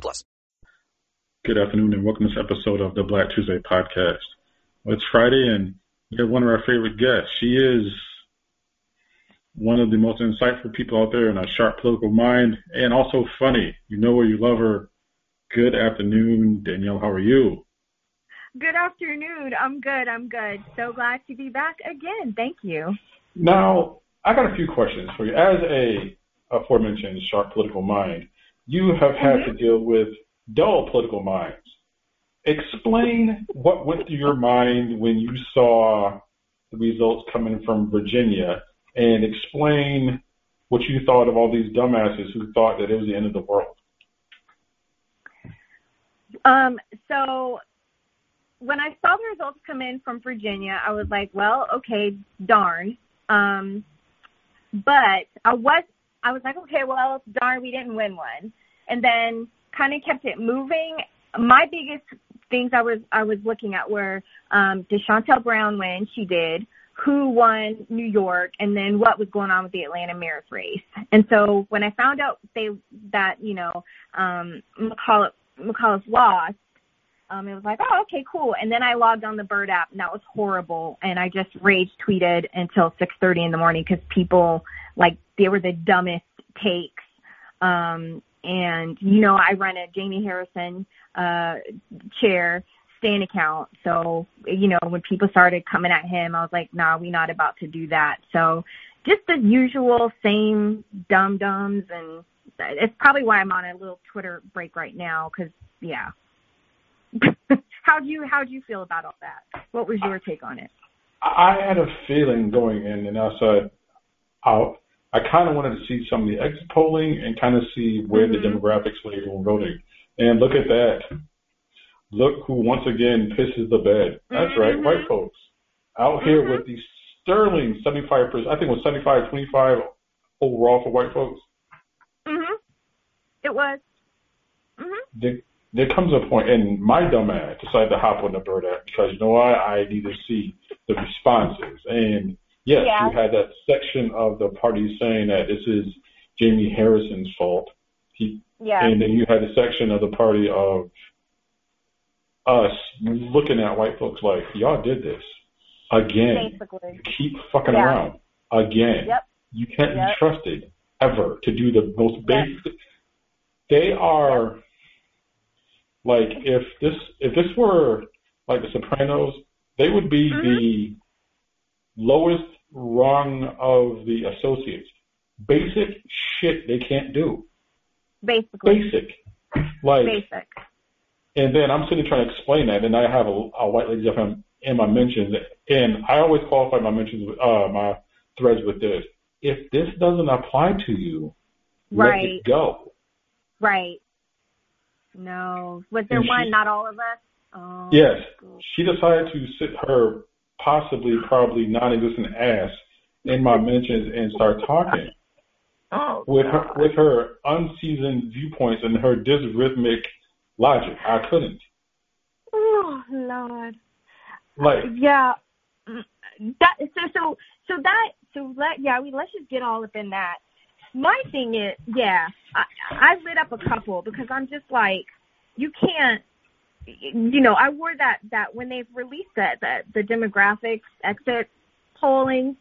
plus. Good afternoon and welcome to this episode of the Black Tuesday podcast. Well, it's Friday and we have one of our favorite guests. She is one of the most insightful people out there and a sharp political mind and also funny. You know where you love her. Good afternoon, Danielle. How are you? Good afternoon. I'm good. I'm good. So glad to be back again. Thank you. Now, I got a few questions for you. As a aforementioned sharp political mind, you have had Mm-hmm. to deal with dull political minds. Explain what went through your mind when you saw the results coming from Virginia and explain what you thought of all these dumbasses who thought that it was the end of the world. Um, so when I saw the results come in from Virginia, I was like, well, okay, darn. Um, but I was, I was like, okay, well, darn, we didn't win one. And then kind of kept it moving. My biggest things I was, I was looking at were, um, did Shontel Brown win? She did. Who won New York? And then what was going on with the Atlanta mayor's race? And so when I found out they, that, you know, um, McCullough, McCullough lost, um, it was like, oh, okay, cool. And then I logged on the Bird app, and that was horrible. And I just rage tweeted until 6:30 in the morning because people like they were the dumbest takes. Um, and you know, I run a Jamie Harrison uh, chair stand account, so you know, when people started coming at him, I was like, nah, we not about to do that. So just the usual same dum dums, and it's probably why I'm on a little Twitter break right now because yeah. how'd you how'd you feel about all that? What was your take on it? I had a feeling going in, and I said, I, I kind of wanted to see some of the exit polling and kind of see where the demographics were even voting. And look at that. Look who once again pisses the bed. That's right, white folks. Out here with the sterling 75%, I think it was 75 25 overall for white folks. Mhm. It was. Mhm. There, comes a point, and my dumb ass decided to hop on the bird app because you know why? I need to see the responses. And yes, Yeah. you had that section of the party saying that this is Jamie Harrison's fault. He, Yeah. and then you had a section of the party of us looking at white folks like, y'all did this again. Basically. Keep fucking Yeah. around again. Yep. You can't be trusted ever to do the most basic. They are like if this if this were like The Sopranos, they would be Mm-hmm. the lowest rung of the associates. Basic shit they can't do. Basically. Basic. Like Basic. and then I'm sitting trying to explain that, and I have a, a white lady up in, my mentions, and I always qualify my mentions, with, uh, my threads with this. If this doesn't apply to you, let it go. Right. No. Was there And one? she- Not all of us. Oh. Yes, she decided to sit her possibly, probably non-existent ass in my mentions and start talking. Oh, with her with her unseasoned viewpoints and her dysrhythmic logic. I couldn't. oh Lord. Like Yeah. Mm, That so so so that so let yeah we let's just get all up in that. My thing is yeah I I lit up a couple because I'm just like you can't you know I wore that that when they've released that that the demographics exit polling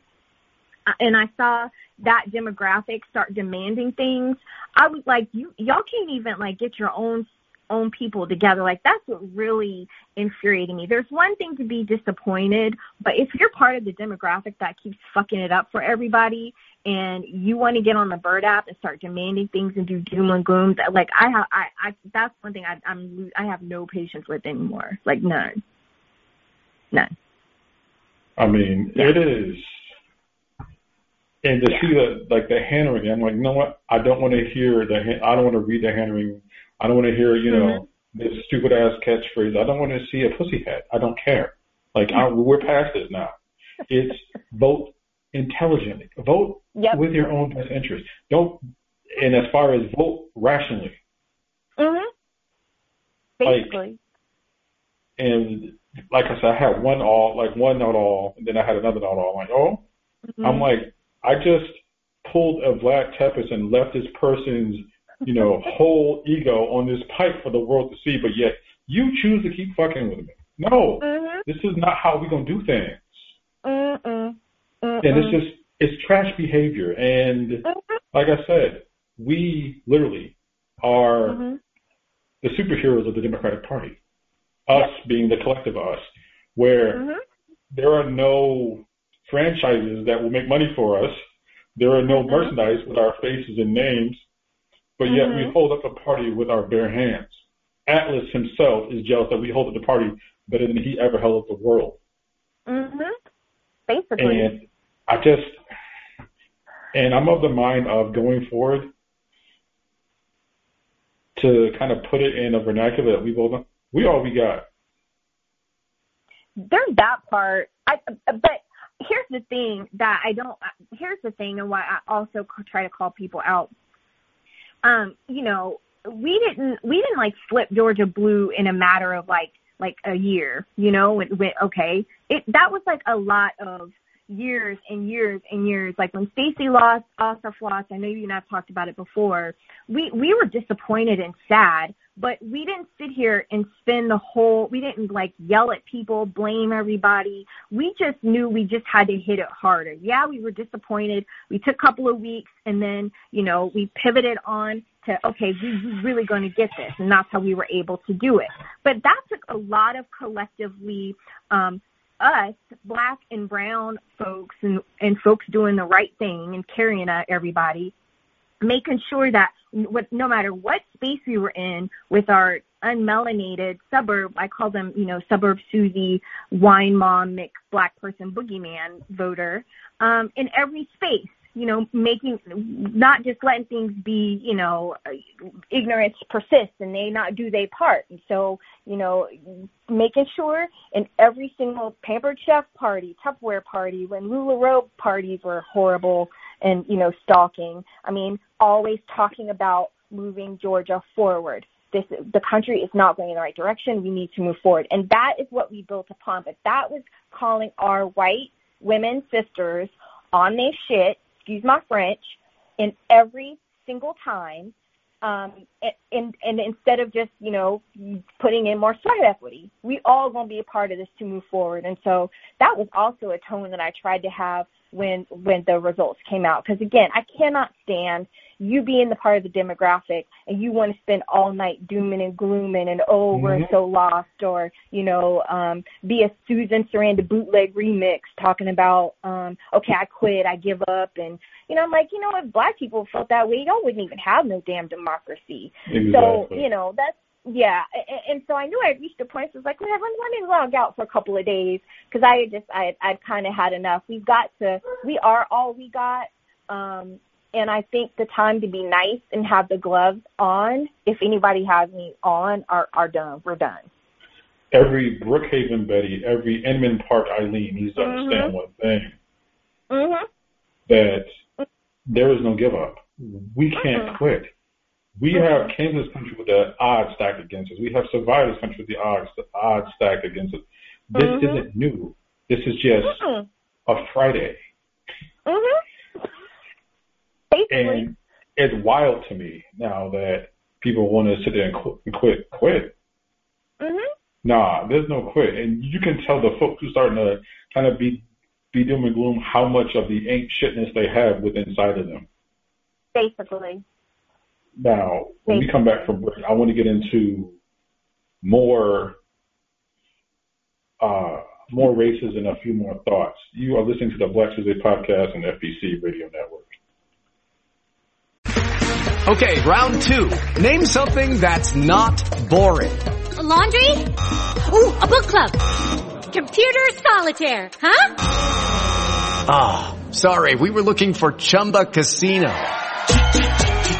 uh, and I saw that demographic start demanding things I was like you y'all can't even like get your own own people together like that's what really infuriating me. There's one thing to be disappointed, but if you're part of the demographic that keeps fucking it up for everybody and you want to get on the bird app and start demanding things and do doom and gloom, that like I have, I, I, that's one thing I, I'm, I have no patience with anymore. Like none. None. I mean, Yeah. it is. And to Yeah. see the like the handwriting, I'm like, you know what? I don't want to hear the. I don't want to read the handwriting. I don't want to hear, you know, Mm-hmm. this stupid ass catchphrase. I don't want to see a pussy hat. I don't care. Like I, we're past it now. It's vote intelligently. Vote Yep. with your own best interest. Don't. And as far as vote rationally, Mhm. Like- Basically. and like I said, I had one all, like one not all, and then I had another not all. I'm like, oh, Mhm. I'm like, I just pulled a Vlad Tepes and left this person's, you know, whole ego on this pipe for the world to see, but yet you choose to keep fucking with me. No, Mhm. this is not how we're gonna do things. Mm-mm. And it's just, it's trash behavior. And Mhm. like I said, we literally are Mhm. the superheroes of the Democratic Party. Us being the collective us, where Mhm. there are no franchises that will make money for us. There are no Mhm. merchandise with our faces and names, but yet we Mhm. hold up the party with our bare hands. Atlas himself is jealous that we hold up the party better than he ever held up the world. Mhm. Basically. And I just, and I'm of the mind of going forward to kind of put it in a vernacular that we both, we all we got. there's that part. I but here's the thing that I don't. Here's the thing, and why I also try to call people out. Um, you know, we didn't we didn't like flip Georgia blue in a matter of like like a year. You know, with, with okay, it that was like a lot of years and years and years. Like when Stacey lost Oscar Floss, I know you and I've talked about it before. We we were disappointed and sad, but we didn't sit here and spend the whole. We didn't like yell at people, blame everybody. We just knew we just had to hit it harder. Yeah, we were disappointed. We took a couple of weeks, and then you know we pivoted on to okay, we're really going to get this, and that's how we were able to do it. But that took a lot of collectively um, us, black and brown folks, and and folks doing the right thing and carrying uh, everybody, making sure that no matter what space we were in with our unmelanated suburb, I call them, you know, suburb Susie, wine mom, mixed black person, boogeyman voter, um, in every space you know, making not just letting things be, you know, ignorance persist and they not do their part. And so, you know, making sure in every single pampered chef party, Tupperware party, when LuLaRoe parties were horrible and, you know, stalking. I mean, always talking about moving Georgia forward. This, the country is not going in the right direction. We need to move forward. And that is what we built upon. But that was calling our white women sisters on their shit excuse my French, in every single time. Um, and, and instead of just, you know, putting in more sweat equity, we all going to be a part of this to move forward. And so that was also a tone that I tried to have when, when the results came out. Cause again, I cannot stand you being the part of the demographic and you want to spend all night dooming and glooming and oh we're Mhm. so lost or you know um be a Susan Sarandon bootleg remix talking about um okay I quit I give up and you know I'm like you know if black people felt that way y'all wouldn't even have no damn democracy Exactly. so you know that's yeah, and, so I knew I reached a point. So I was like, well, let, let me log out for a couple of days because I had just I I'd kind of had enough. We've got to. We are all we got. Um, and I think the time to be nice and have the gloves on, if anybody has me on, are are done. We're done. Every Brookhaven Betty, every Inman Park Eileen needs to Mhm. understand one thing Mhm. that there is no give up. we can't Mhm. quit. We have came to this country with the odds stacked against us. We have survived this country with the odds, the odds stacked against us. This Mhm. isn't new. This is just Mm-mm. a Friday. Mhm. Basically. And it's wild to me now that people want to sit there and qu- quit. Quit. Mhm. Nah, there's no quit. And you can tell the folks who are starting to kind of be be doom and gloom how much of the ain't shitness they have within inside of them. Basically. Now, when we come back from break, I want to get into more uh, more races and a few more thoughts. You are listening to the Black Tuesday podcast and FBC Radio Network. Okay, round two. Name something that's not boring. A laundry? Ooh, a book club. Computer solitaire, huh? Ah, sorry, we were looking for Chumba Casino.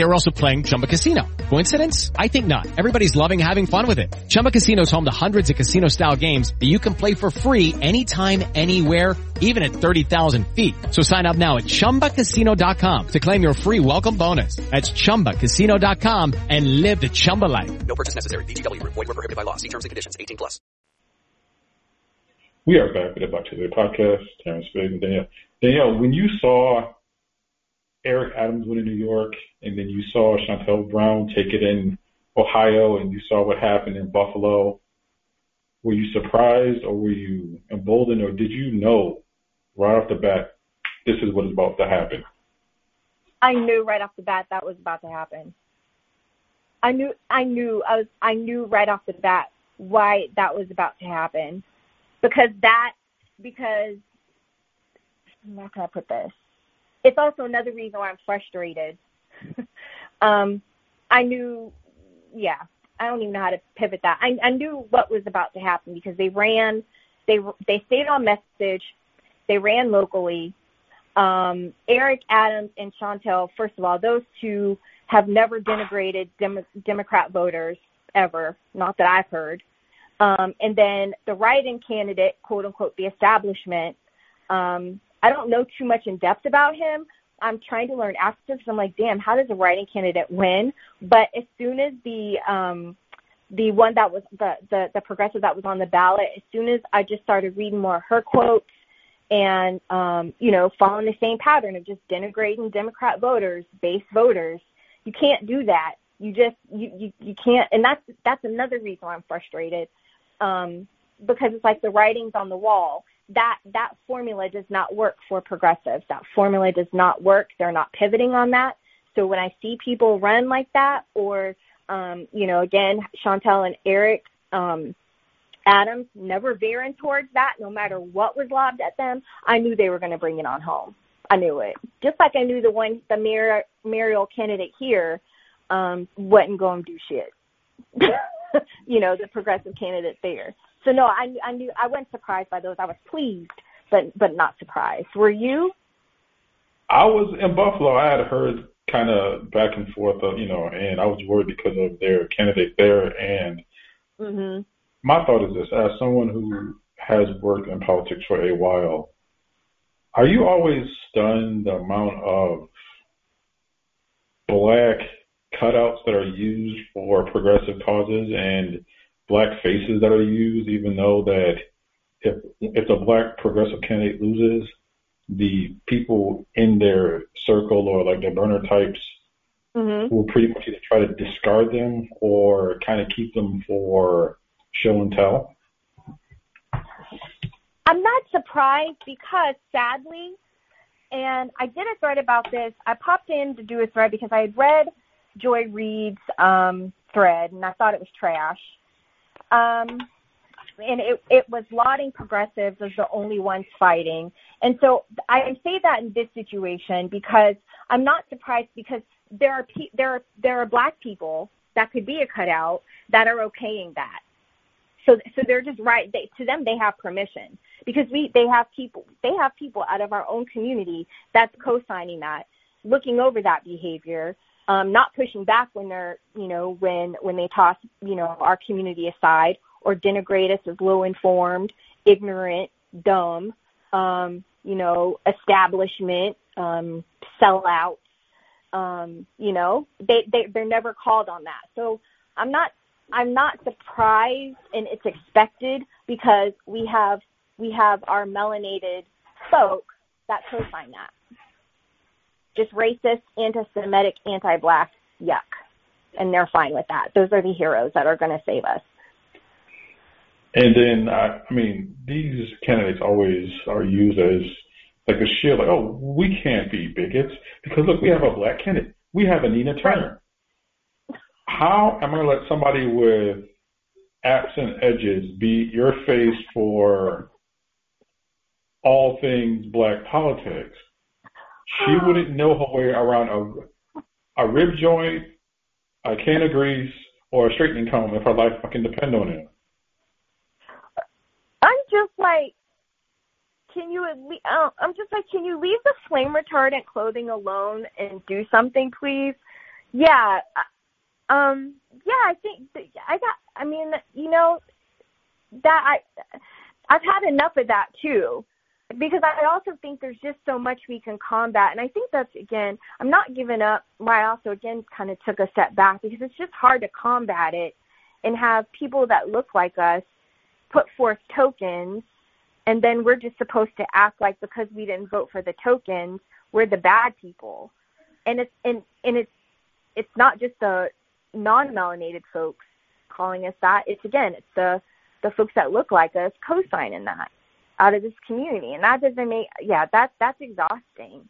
They were also playing Chumba Casino. Coincidence? I think not. Everybody's loving having fun with it. Chumba Casino is home to hundreds of casino-style games that you can play for free anytime, anywhere, even at 30,000 feet. So sign up now at ChumbaCasino.com to claim your free welcome bonus. That's ChumbaCasino.com and live the Chumba life. No purchase necessary. VGW. Void where prohibited by law. See terms and conditions. 18 plus. We are back with the Black Tuesday podcast. Terrence Spiggs and Danielle. Danielle, when you saw Eric Adams win in New York, and then you saw Shontel Brown take it in Ohio, and you saw what happened in Buffalo, were you surprised or were you emboldened, or did you know right off the bat this is what is about to happen? I knew right off the bat that was about to happen. I knew I knew I was I knew right off the bat why that was about to happen. Because that because how can I put this? It's also another reason why I'm frustrated. um I knew yeah, I don't even know how to pivot that. I I knew what was about to happen because they ran they they stayed on message, they ran locally, um, Eric Adams and Shontel, first of all, those two have never denigrated Dem- Democrat voters ever, not that I've heard. Um, and then the write-in candidate, quote unquote, the establishment. Um, I don't know too much in depth about him. I'm trying to learn because I'm like, damn, how does a write-in candidate win? But as soon as the um, the one that was the, the the progressive that was on the ballot, as soon as I just started reading more of her quotes and um, you know, following the same pattern of just denigrating Democrat voters, base voters. You can't do that. You just you, you, you can't and that's that's another reason why I'm frustrated. Um, because it's like the writing's on the wall. That that formula does not work for progressives. That formula does not work. They're not pivoting on that. So when I see people run like that or um, you know, again, Shontel and Eric, um, Adams never veering towards that, no matter what was lobbed at them. I knew they were going to bring it on home. I knew it. Just like I knew the one, the Mar- candidate here, um, wasn't going to do shit. you know, the progressive candidate there. So no, I, I knew I wasn't surprised by those. I was pleased, but but not surprised. Were you? I was in Buffalo. I had heard kind of back and forth, of, you know, and I was worried because of their candidate there. And Mhm. my thought is this: as someone who has worked in politics for a while, are you always stunned the amount of black cutouts that are used for progressive causes and black faces that are used, even though that if if the black progressive candidate loses, the people in their circle or like the burner types Mhm. will pretty much either try to discard them or kind of keep them for show and tell. I'm not surprised because sadly, and I did a thread about this. I popped in to do a thread because I had read Joy Reid's um, thread and I thought it was trash. Um, and it, it was lauding progressives as the only ones fighting. And so I say that in this situation because I'm not surprised because there are pe- there are there are black people that could be a cutout that are okaying that. So so they're just right. They, to them, they have permission because we they have people they have people out of our own community that's co-signing that, looking over that behavior, um, not pushing back when they're you know when when they toss you know our community aside or denigrate us as low informed, ignorant, dumb, um, you know, establishment, um, sellouts. Um, you know, they, they they're never called on that. So I'm not I'm not surprised and it's expected because we have we have our melanated folk that co-sign that. Just racist, anti-Semitic, anti-black, yuck, and they're fine with that. Those are the heroes that are going to save us. And then, I, I mean, these candidates always are used as like a shield, like, oh, we can't be bigots because look, we have a black candidate. We have a Nina Turner. How am I going to let somebody with absent edges be your face for all things black politics? She wouldn't know her way around a, a rib joint, a can of grease, or a straightening comb if her life fucking depend on it. I'm just like, can you at least, uh, I'm just like, can you leave the flame retardant clothing alone and do something, please? Yeah. Um, yeah, I think I got, I mean, you know, that I, I've had enough of that too. Because I also think there's just so much we can combat. And I think that's, again, I'm not giving up. Why I also, again, kind of took a step back because it's just hard to combat it and have people that look like us put forth tokens and then we're just supposed to act like because we didn't vote for the tokens we're the bad people and it's and and it's it's not just the non-melanated folks calling us that it's again it's the the folks that look like us co-signing that out of this community and that doesn't make yeah that that's exhausting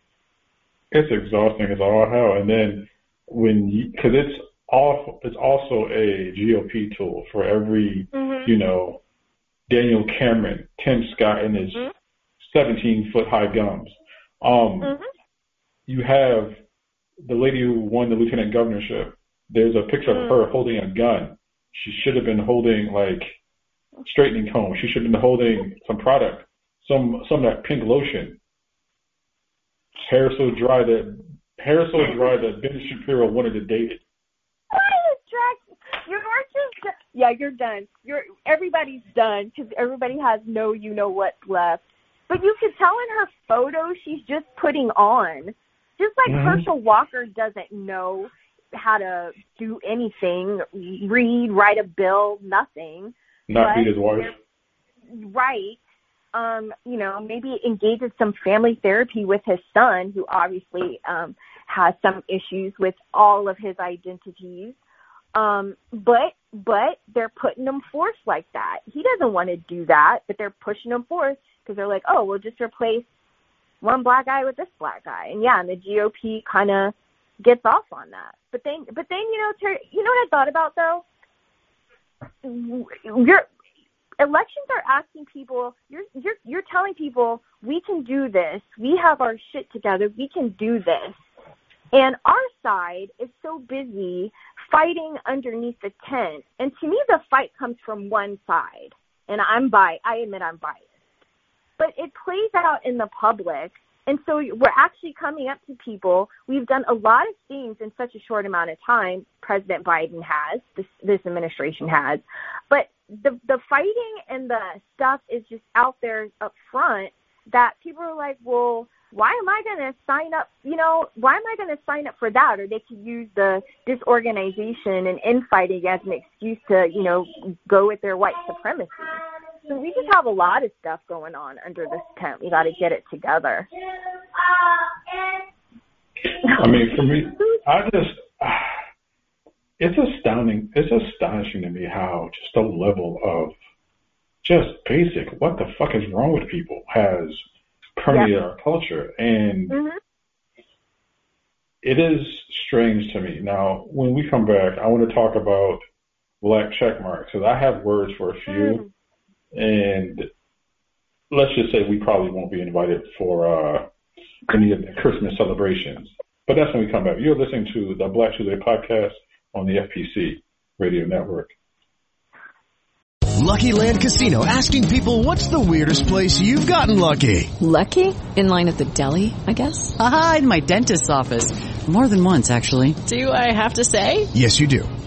it's exhausting as all hell and then when you because it's all it's also a gop tool for every mm-hmm. you know Daniel Cameron, Tim Scott, and his mm-hmm. 17 foot high gums. Um, mm-hmm. You have the lady who won the lieutenant governorship. There's a picture mm-hmm. of her holding a gun. She should have been holding like straightening comb. She should have been holding some product, some some of that pink lotion. Hair so dry that hair so dry that Ben Shapiro wanted to date it. You're just yeah, you're done. You're everybody's done because everybody has no you know what's left. But you can tell in her photo she's just putting on. Just like Mhm. Herschel Walker doesn't know how to do anything, read, write a bill, nothing. Not But beat his wife. Right. Um, you know, maybe engage in some family therapy with his son, who obviously um, has some issues with all of his identities. Um, but but they're putting him forth like that. He doesn't want to do that, but they're pushing him forth because they're like, oh, we'll just replace one black guy with this black guy, and yeah, and the GOP kind of gets off on that. But then, but then you know, Terry, you know what I thought about though? Your elections are asking people. You're you're you're telling people we can do this. We have our shit together. We can do this. And our side is so busy fighting underneath the tent. And to me, the fight comes from one side. And I'm bi. I admit I'm biased. But it plays out in the public. And so we're actually coming up to people. We've done a lot of things in such a short amount of time. President Biden has, this, this administration has. But the, the fighting and the stuff is just out there up front that people are like, well, why am I going to sign up? You know, why am I going to sign up for that? Or they could use the disorganization and infighting as an excuse to, you know, go with their white supremacy. So we just have a lot of stuff going on under this tent. We got to get it together. I mean, for me, I just, it's astounding. It's astonishing to me how just the level of just basic, what the fuck is wrong with people has permeated Yep. our culture. And hmm it is strange to me. Now, when we come back, I want to talk about black check marks because I have words for a few. And let's just say we probably won't be invited for uh, any of the Christmas celebrations. But that's when we come back. You're listening to the Black Tuesday podcast on the FPC Radio Network. Lucky Land Casino asking people what's the weirdest place you've gotten lucky? Lucky? In line at the deli, I guess? Aha, in my dentist's office. More than once, actually. Do I have to say? Yes, you do.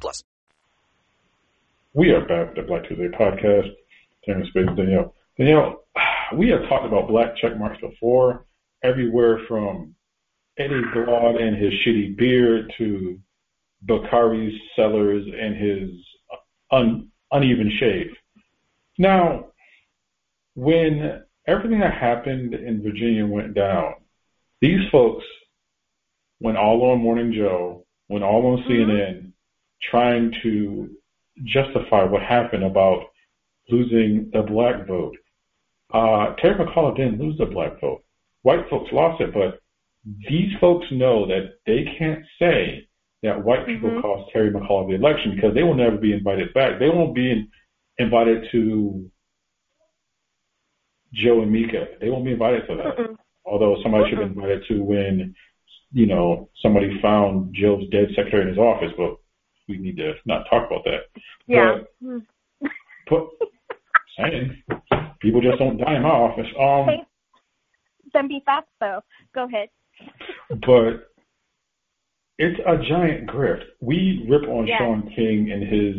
plus. We are back with the Black Tuesday podcast. Terrence Space, Danielle. Danielle, we have talked about black check marks before, everywhere from Eddie Glaude and his shitty beard to Bakari Sellers and his un, uneven shave. Now, when everything that happened in Virginia went down, these folks went all on Morning Joe, went all on mm-hmm. CNN, trying to justify what happened about losing the black vote. Uh, Terry McAuliffe didn't lose the black vote. White folks lost it, but these folks know that they can't say that white people Mhm. cost Terry McAuliffe the election because they will never be invited back. They won't be in, invited to Joe and Mika. They won't be invited to that. Mm-mm. Although somebody should be invited to when, you know, somebody found Joe's dead secretary in his office, but we need to not talk about that. Yeah. But, but saying people just don't die in my office. Um, Hey, then be fast though. Go ahead. but it's a giant grift. We rip on. Shaun King and his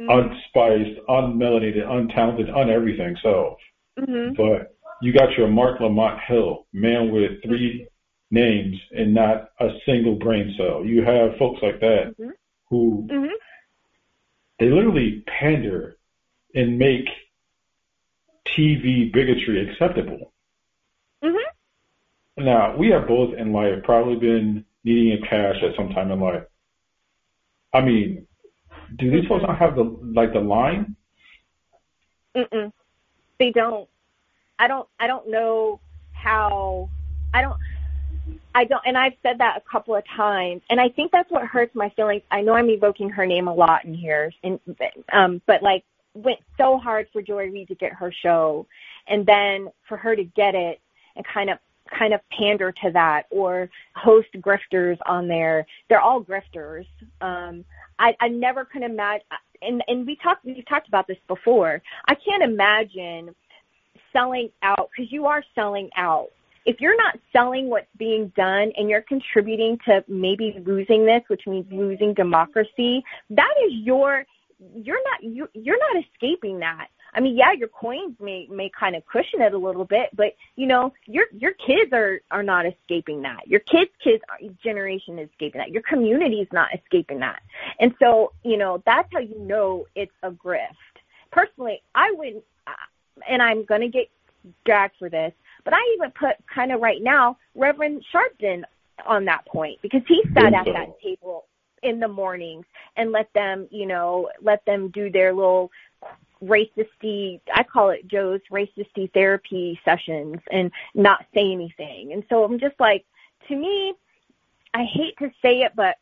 Mhm. unspiced, unmelanated, untalented, uneverything self. Mhm. But you got your Mark Lamont Hill, man with three names and not a single brain cell. You have folks like that Mhm. who Mhm. they literally pander and make TV bigotry acceptable. Mhm. Now, we have both in life probably been needing a cash at some time in life. I mean, do these folks not have the like the line? Mm-mm. They don't. I don't. I don't know how. I don't. I don't. And I've said that a couple of times, and I think that's what hurts my feelings. I know I'm evoking her name a lot in here, and um, but like went so hard for Joy Reid to get her show, and then for her to get it and kind of kind of pander to that or host grifters on there. They're all grifters. Um, I, I never could imagine, and and we talked we've talked about this before. I can't imagine selling out because you are selling out. If you're not selling what's being done and you're contributing to maybe losing this, which means losing democracy, that is your you're not you you're not escaping that. I mean, yeah, your coins may may kind of cushion it a little bit, but you know, your your kids are are not escaping that. Your kids' kids generation is escaping that. Your community is not escaping that. And so, you know, that's how you know it's a grift. Personally, I wouldn't, and I'm going to get dragged for this, but I even put kind of right now Reverend Sharpton on that point because he sat at that table in the mornings and let them, you know, let them do their little racisty I call it Joe's racisty therapy sessions and not say anything. And so I'm just like to me I hate to say it but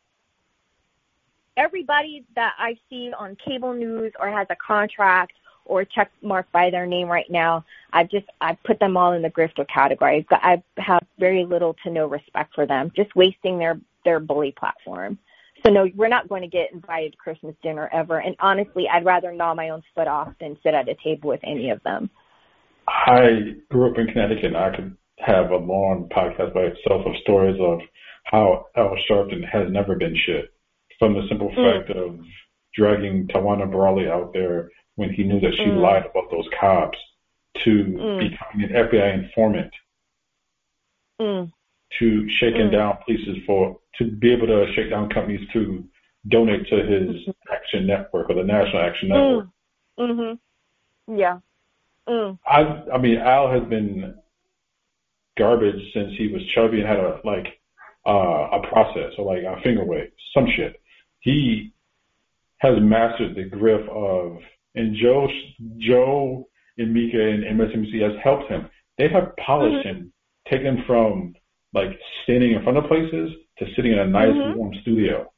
everybody that I see on cable news or has a contract or check mark by their name right now, I've just I've put them all in the grifter category. Got, I have very little to no respect for them, just wasting their their bully platform. So no, we're not going to get invited to Christmas dinner ever. And honestly, I'd rather gnaw my own foot off than sit at a table with any of them. I grew up in Connecticut. and I could have a long podcast by itself of stories of how Al Sharpton has never been shit. From the simple Mm. fact of dragging Tawana Brawley out there when he knew that she Mm. lied about those cops to Mm. becoming an FBI informant Mm. to shaking Mm. down places for to be able to shake down companies to donate to his Mm-hmm. Action Network or the National Action Network. Mm. Mhm. Yeah. Mm. I I mean Al has been garbage since he was chubby and had a like uh, a process or like a finger wave, some shit. He has mastered the grip of and Joe Joe and Mika and MSNBC has helped him. They have polished Mhm. him, taken him from like standing in front of places to sitting in a nice Mhm. warm studio.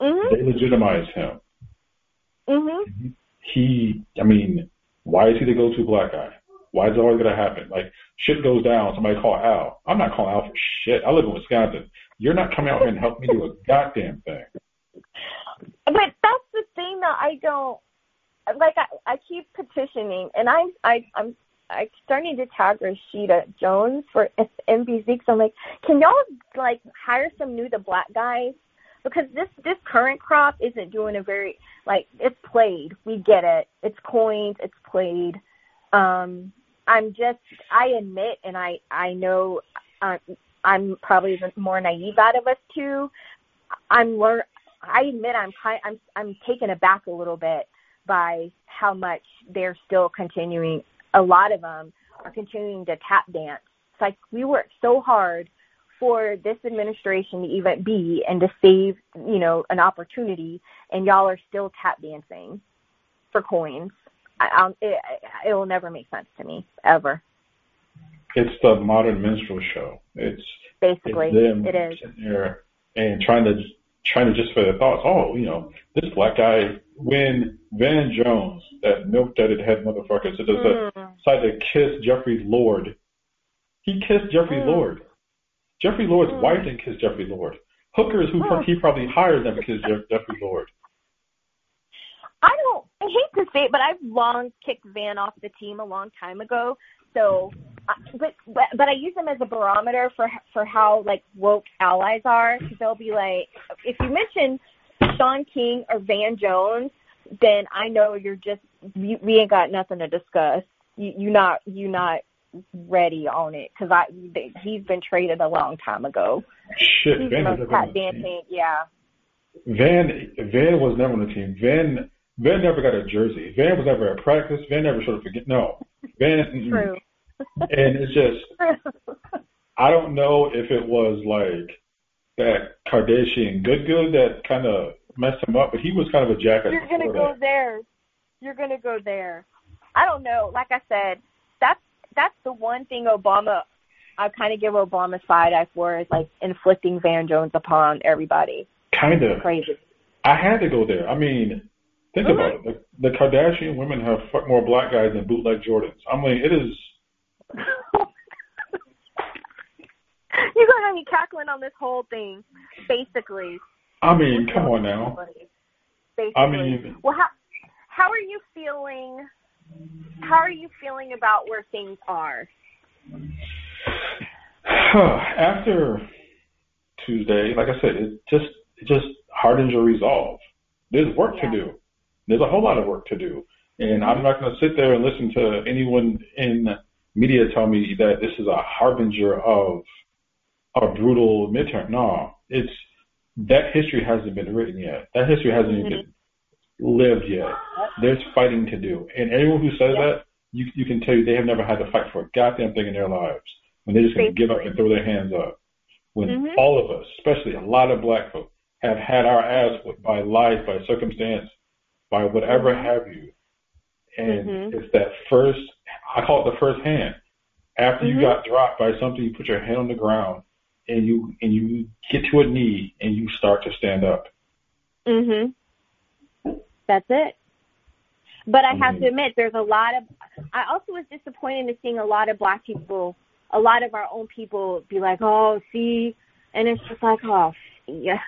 Mhm. They legitimize him. Mhm. he, I mean, why is he the go-to black guy? Why is it always gonna happen? Like shit goes down, somebody call Al. I'm not calling Al for shit. I live in Wisconsin. You're not coming out here and help me do a goddamn thing. But that's the thing that I don't like. I I keep petitioning, and I I I'm I'm starting to tag Rashida Jones for NBC because I'm like, can y'all like hire some new the black guys? Because this this current crop isn't doing a very like it's played. We get it. It's coined. It's played. Um, I'm just I admit, and I I know uh, I'm probably the more naive out of us two. I'm learn. I admit I'm kind. I'm I'm taken aback a little bit by how much they're still continuing. A lot of them are continuing to tap dance. It's like we worked so hard for this administration to even be and to save, you know, an opportunity, and y'all are still tap dancing for coins. I, it, it will never make sense to me ever. It's the modern minstrel show. It's Basically, it's them it is. there and trying to trying to justify their thoughts. Oh, you know, this black guy when Van Jones, that milk that head motherfucker, so does Mm. decided to kiss Jeffrey Lord. He kissed Jeffrey Mm. Lord. Jeffrey Lord's Mm. wife didn't kiss Jeffrey Lord. Hookers who Mm. he probably hired them to kiss Jeff- Jeffrey Lord. I don't. I hate to say it, but I've long kicked Van off the team a long time ago. So, but but but I use them as a barometer for for how like woke allies are. Because they'll be like, if you mention Shaun King or Van Jones, then I know you're just we, we ain't got nothing to discuss. You you not you not ready on it because I they, he's been traded a long time ago. Shit, He's Van the was most never on tap the team. dancing, yeah. Van Van was never on the team. Van Van never got a jersey. Van was never at practice. Van never showed up get no. Van. True. And it's just I don't know if it was like that Kardashian good good that kind of messed him up, but he was kind of a jackass. You're gonna go that. there. You're gonna go there. I don't know. Like I said, that's that's the one thing Obama. I kind of give Obama side eye for is like inflicting Van Jones upon everybody. Kind of. Crazy. I had to go there. I mean, think Mhm. about it. The, the Kardashian women have fuck more black guys than bootleg Jordans. I mean, it is. You're gonna have me cackling on this whole thing, basically. I mean, come on now. Basically. I mean- well, how how are you feeling? How are you feeling about where things are? After Tuesday, like I said, it just it just hardens your resolve. There's work to do. There's a whole lot of work to do, and I'm not going to sit there and listen to anyone in media tell me that this is a harbinger of a brutal midterm. No, it's that history hasn't been written yet. That history hasn't even been lived yet. There's fighting to do, and anyone who says that, you you can tell you they have never had to fight for a goddamn thing in their lives. When they're just going to give up and throw their hands up. When Mhm. all of us, especially a lot of black folk, have had our ass whipped by life, by circumstance, by whatever have you, and Mhm. it's that first. I call it the first hand. After you Mhm. got dropped by something, you put your hand on the ground and you and you get to a knee and you start to stand up. Mhm. That's it. But I have to admit, there's a lot of. I also was disappointed in seeing a lot of black people, a lot of our own people, be like, "Oh, see," and it's just like, "Oh, yeah."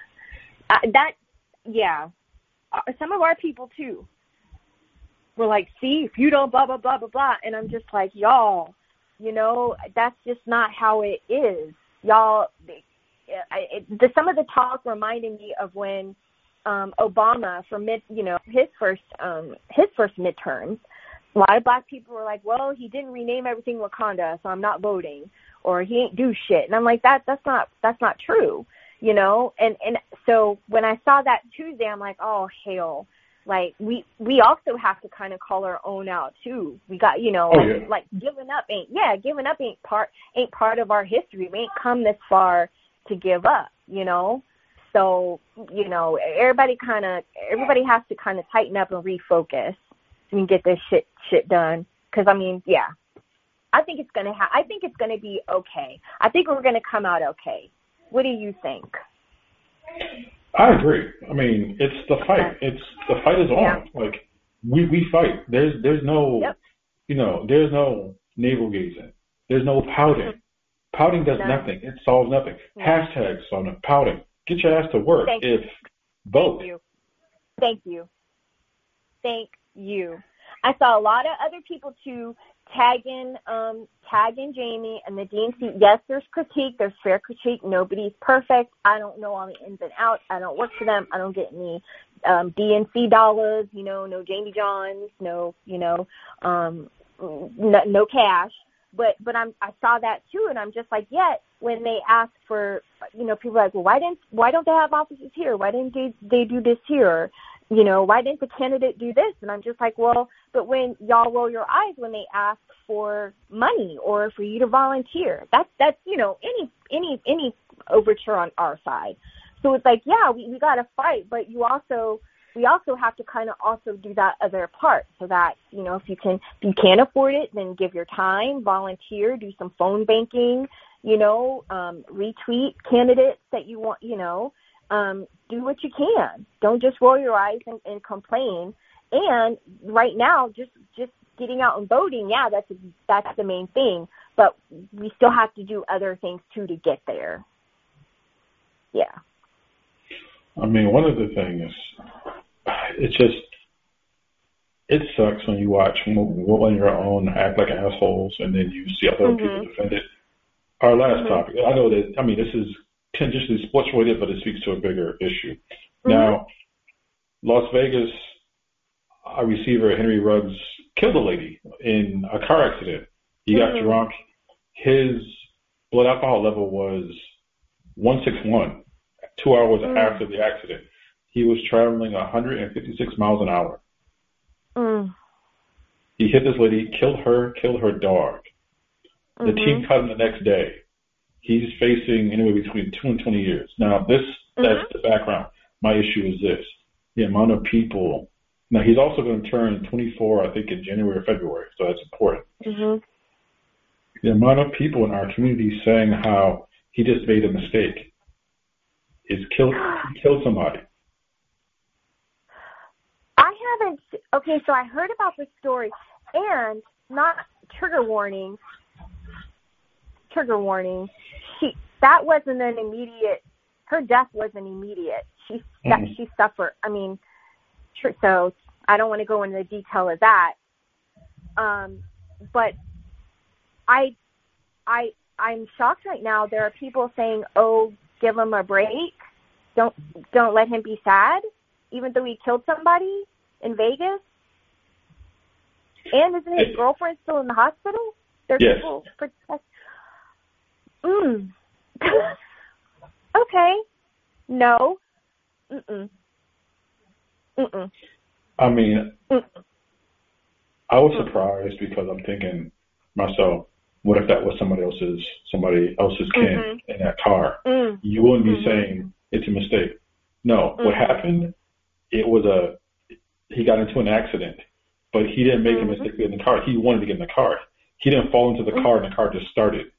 Uh, that yeah, uh, some of our people too were like, see, if you don't blah blah blah blah blah, and I'm just like, y'all, you know, that's just not how it is, y'all. It, the, some of the talk reminded me of when um Obama for mid, you know, his first um his first midterms. A lot of black people were like, "Well, he didn't rename everything Wakanda, so I'm not voting," or "He ain't do shit," and I'm like, "That that's not that's not true." you know and and so when i saw that tuesday i'm like oh hell like we we also have to kind of call our own out too. We got you know Oh, like, yeah. like giving up ain't yeah giving up ain't part ain't part of our history. We ain't come this far to give up you know? So you know everybody kind of everybody has to kind of tighten up and refocus and get this shit shit done. Because i mean yeah. I think it's gonna ha- i think it's gonna be okay. I think we're gonna come out okay. What do you think I agree. I mean, it's the fight. It's the fight is on. Like we we fight. There's there's no you know there's no navel gazing. There's no pouting. Mm-hmm. Pouting does None. nothing. It solves nothing. Hashtags on it. Pouting. Get your ass to work. Thank if vote. Thank you. Thank you. Thank you. I saw a lot of other people too tagging um tagging Jaime and the DNC. Yes, there's critique, there's fair critique. Nobody's perfect. I don't know all the ins and outs. I don't work for them. I don't get any um DNC dollars, you know, no Jamie Johns, no, you know, um no, no cash. But but I'm I saw that too and I'm just like, yet when they ask for you know, people are like, Well why didn't why don't they have offices here? Why didn't they they do this here? You know, why didn't the candidate do this? And I'm just like, well, but when y'all roll your eyes when they ask for money or for you to volunteer, that's that's you know any any any overture on our side. So it's like, yeah, we we got to fight, but you also we also have to kind of also do that other part so that you know if you can if you can't afford it, then give your time, volunteer, do some phone banking, you know, um, retweet candidates that you want, you know um, do what you can. Don't just roll your eyes and, and complain. And right now, just just getting out and voting, yeah, that's that's the main thing. But we still have to do other things too to get there. Yeah. I mean, one of the things, it's just, it sucks when you watch people on your own act like assholes and then you see other people Mhm. defend it. Our last Mhm. topic, I know that, I mean, this is tangentially sports related, but it speaks to a bigger issue. Mm-hmm. Now, Las Vegas, a receiver, Henry Ruggs, killed a lady in a car accident. He got Mhm. drunk. His blood alcohol level was 161 two hours Mm. after the accident. He was traveling 156 miles an hour. Mm. He hit this lady, killed her, killed her dog. The Mhm. team cut him the next day. He's facing anywhere between two and 20 years. Now, this, that's the background. My issue is this. The amount of people. Now, he's also going to turn 24, I think, in January or February, so that's important. Mhm. The amount of people in our community saying how he just made a mistake is killed, killed somebody. I haven't. Okay, so I heard about this story, and not trigger warning. Trigger warning. She that wasn't an immediate. Her death wasn't immediate. She that Mhm. she suffered. I mean, tr- so I don't want to go into the detail of that. Um, but I, I, I'm shocked right now. There are people saying, "Oh, give him a break. Don't don't let him be sad." even though he killed somebody in Vegas? And isn't his girlfriend still in the hospital? They're Yes. people protect. Mm. okay. No. Mm-mm. Mm-mm. I mean, Mm. I was surprised because I'm thinking myself, what if that was somebody else's somebody else's kid Mhm. in that car? Mm. You wouldn't be Mhm. saying it's a mistake. No, what Mhm. happened? It was a he got into an accident, but he didn't make a mistake in the car. He wanted to get in the car. He didn't fall into the car, and the car just started.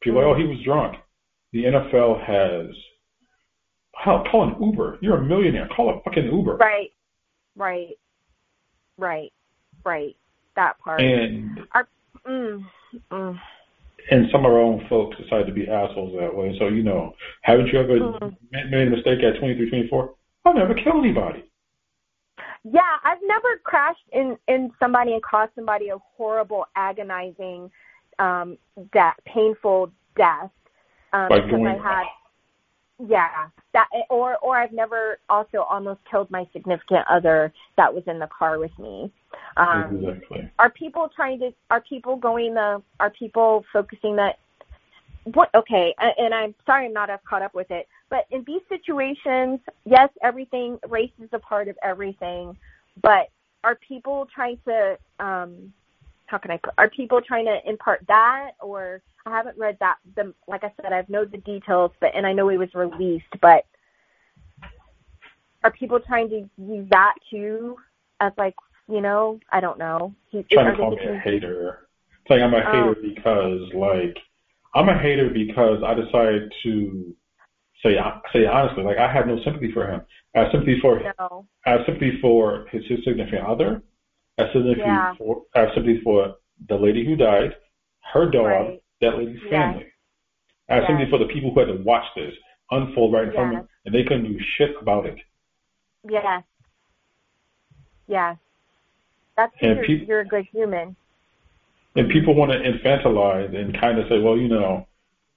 People are like, oh, he was drunk. The NFL has hell, call an Uber. You're a millionaire. Call a fucking Uber. Right. Right. Right. Right. That part. And Our, mm, mm. and some of our own folks decide to be assholes that way. So, you know, haven't you ever ma- made a mistake at 23, 24? I've never killed anybody. Yeah, I've never crashed in in somebody and caused somebody a horrible, agonizing, um, death, painful death. Um, By because I had, yeah, that or or I've never also almost killed my significant other that was in the car with me. Um, exactly. are people trying to are people going the are people focusing that what okay and i'm sorry i'm not as caught up with it but in these situations yes everything race is a part of everything but are people trying to um how can i put are people trying to impart that or i haven't read that the like i said i've know the details but and i know it was released but are people trying to use that too as like you know i don't know He- trying to call me a hater. It's like I'm a Oh. hater because like I'm a hater because I decided to say uh, say honestly, like I have no sympathy for him. I have sympathy for no I have sympathy for his, his significant other. I sympathy Yeah. for I have sympathy for the lady who died, her dog, Right. that lady's Yes. family. I have Yes. sympathy for the people who had to watch this unfold right in front of them, and they couldn't do shit about it. Yes. Yes. That's And you're, you're a good human. And people want to infantilize and kind of say, well, you know,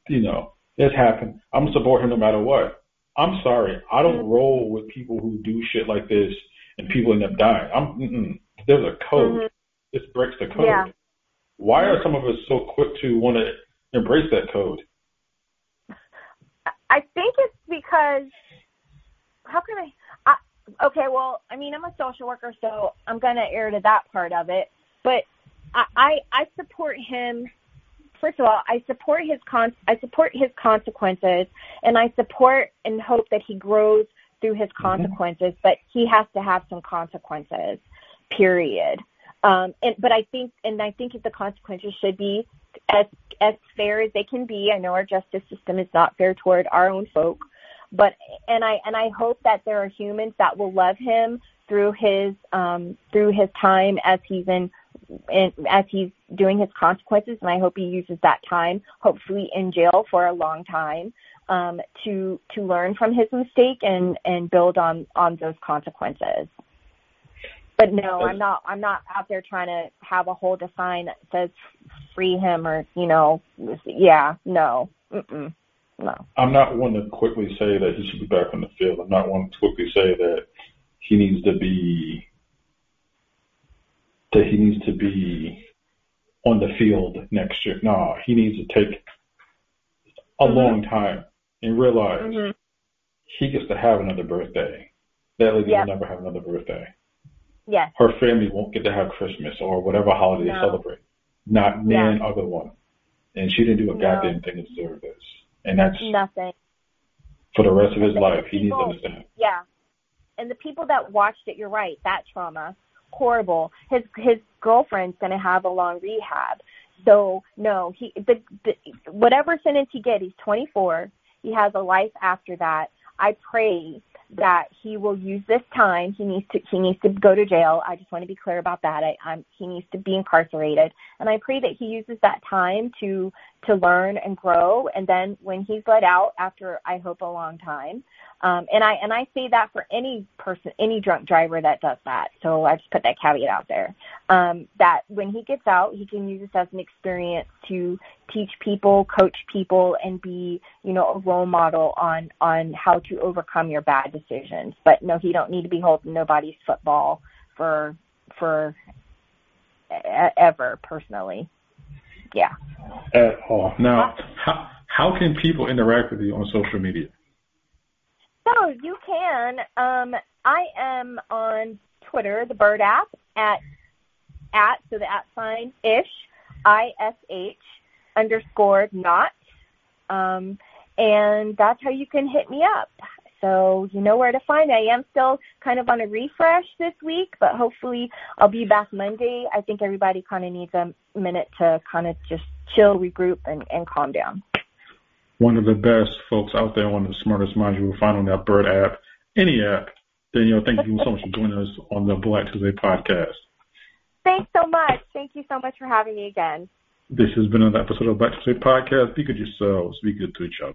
you know, this happened. I'm gonna support him no matter what. I'm sorry, I don't mm-hmm. roll with people who do shit like this and people end up dying. I'm mm-mm. There's a code. Mhm. This breaks the code. Yeah. Why are some of us so quick to want to embrace that code? I think it's because how can I, I okay, well, I mean I'm a social worker so I'm gonna err to that part of it. But I, I I support him first of all, I support his con I support his consequences and I support and hope that he grows through his consequences, but he has to have some consequences. Period. Um and but I think and I think the consequences should be as as fair as they can be. I know our justice system is not fair toward our own folk, but and I and I hope that there are humans that will love him through his um through his time as he's in, in as he's doing his consequences and I hope he uses that time hopefully in jail for a long time um to to learn from his mistake and and build on on those consequences. But no, I'm not. I'm not out there trying to have a hold a sign that says "free him" or you know, yeah, no, Mm-mm. no. I'm not one to quickly say that he should be back on the field. I'm not one to quickly say that he needs to be that he needs to be on the field next year. No, he needs to take a long time and realize Mhm. he gets to have another birthday. That lady Yep. will never have another birthday. Yes, Her family won't get to have Christmas or whatever holiday they celebrate. Not me Yeah. other one. And she didn't do a No. goddamn thing to deserve this. And that's nothing. for the rest of his life. He needs to understand. Yeah, and the people that watched it, you're right. That trauma, horrible. His his girlfriend's going to have a long rehab. So no, he the, the whatever sentence he get, he's 24. He has a life after that. I pray that he will use this time. He needs to he needs to go to jail. I just want to be clear about that. I, I'm he needs to be incarcerated, and I pray that he uses that time to to learn and grow. And then when he's let out after I hope a long time, um, and I and I say that for any person, any drunk driver that does that. So I just put that caveat out there. Um, that when he gets out, he can use this as an experience to teach people, coach people, and be you know a role model on on how to overcome your bad decisions. But no, he don't need to be holding nobody's football for for ever personally. Yeah. At all. Now, how how can people interact with you on social media? So you can. Um, I am on Twitter, the Bird app at at so the at sign ish i s h underscore not, um, and that's how you can hit me up. So you know where to find me. I am still kind of on a refresh this week, but hopefully I'll be back Monday. I think everybody kind of needs a minute to kind of just chill, regroup, and, and calm down. One of the best folks out there, one of the smartest minds you will find on that Bird app, any app. Danielle, thank you so much for joining us on the Black Tuesday podcast. Thanks so much. Thank you so much for having me again. This has been another episode of Black Tuesday podcast. Be good yourselves. Be good to each other.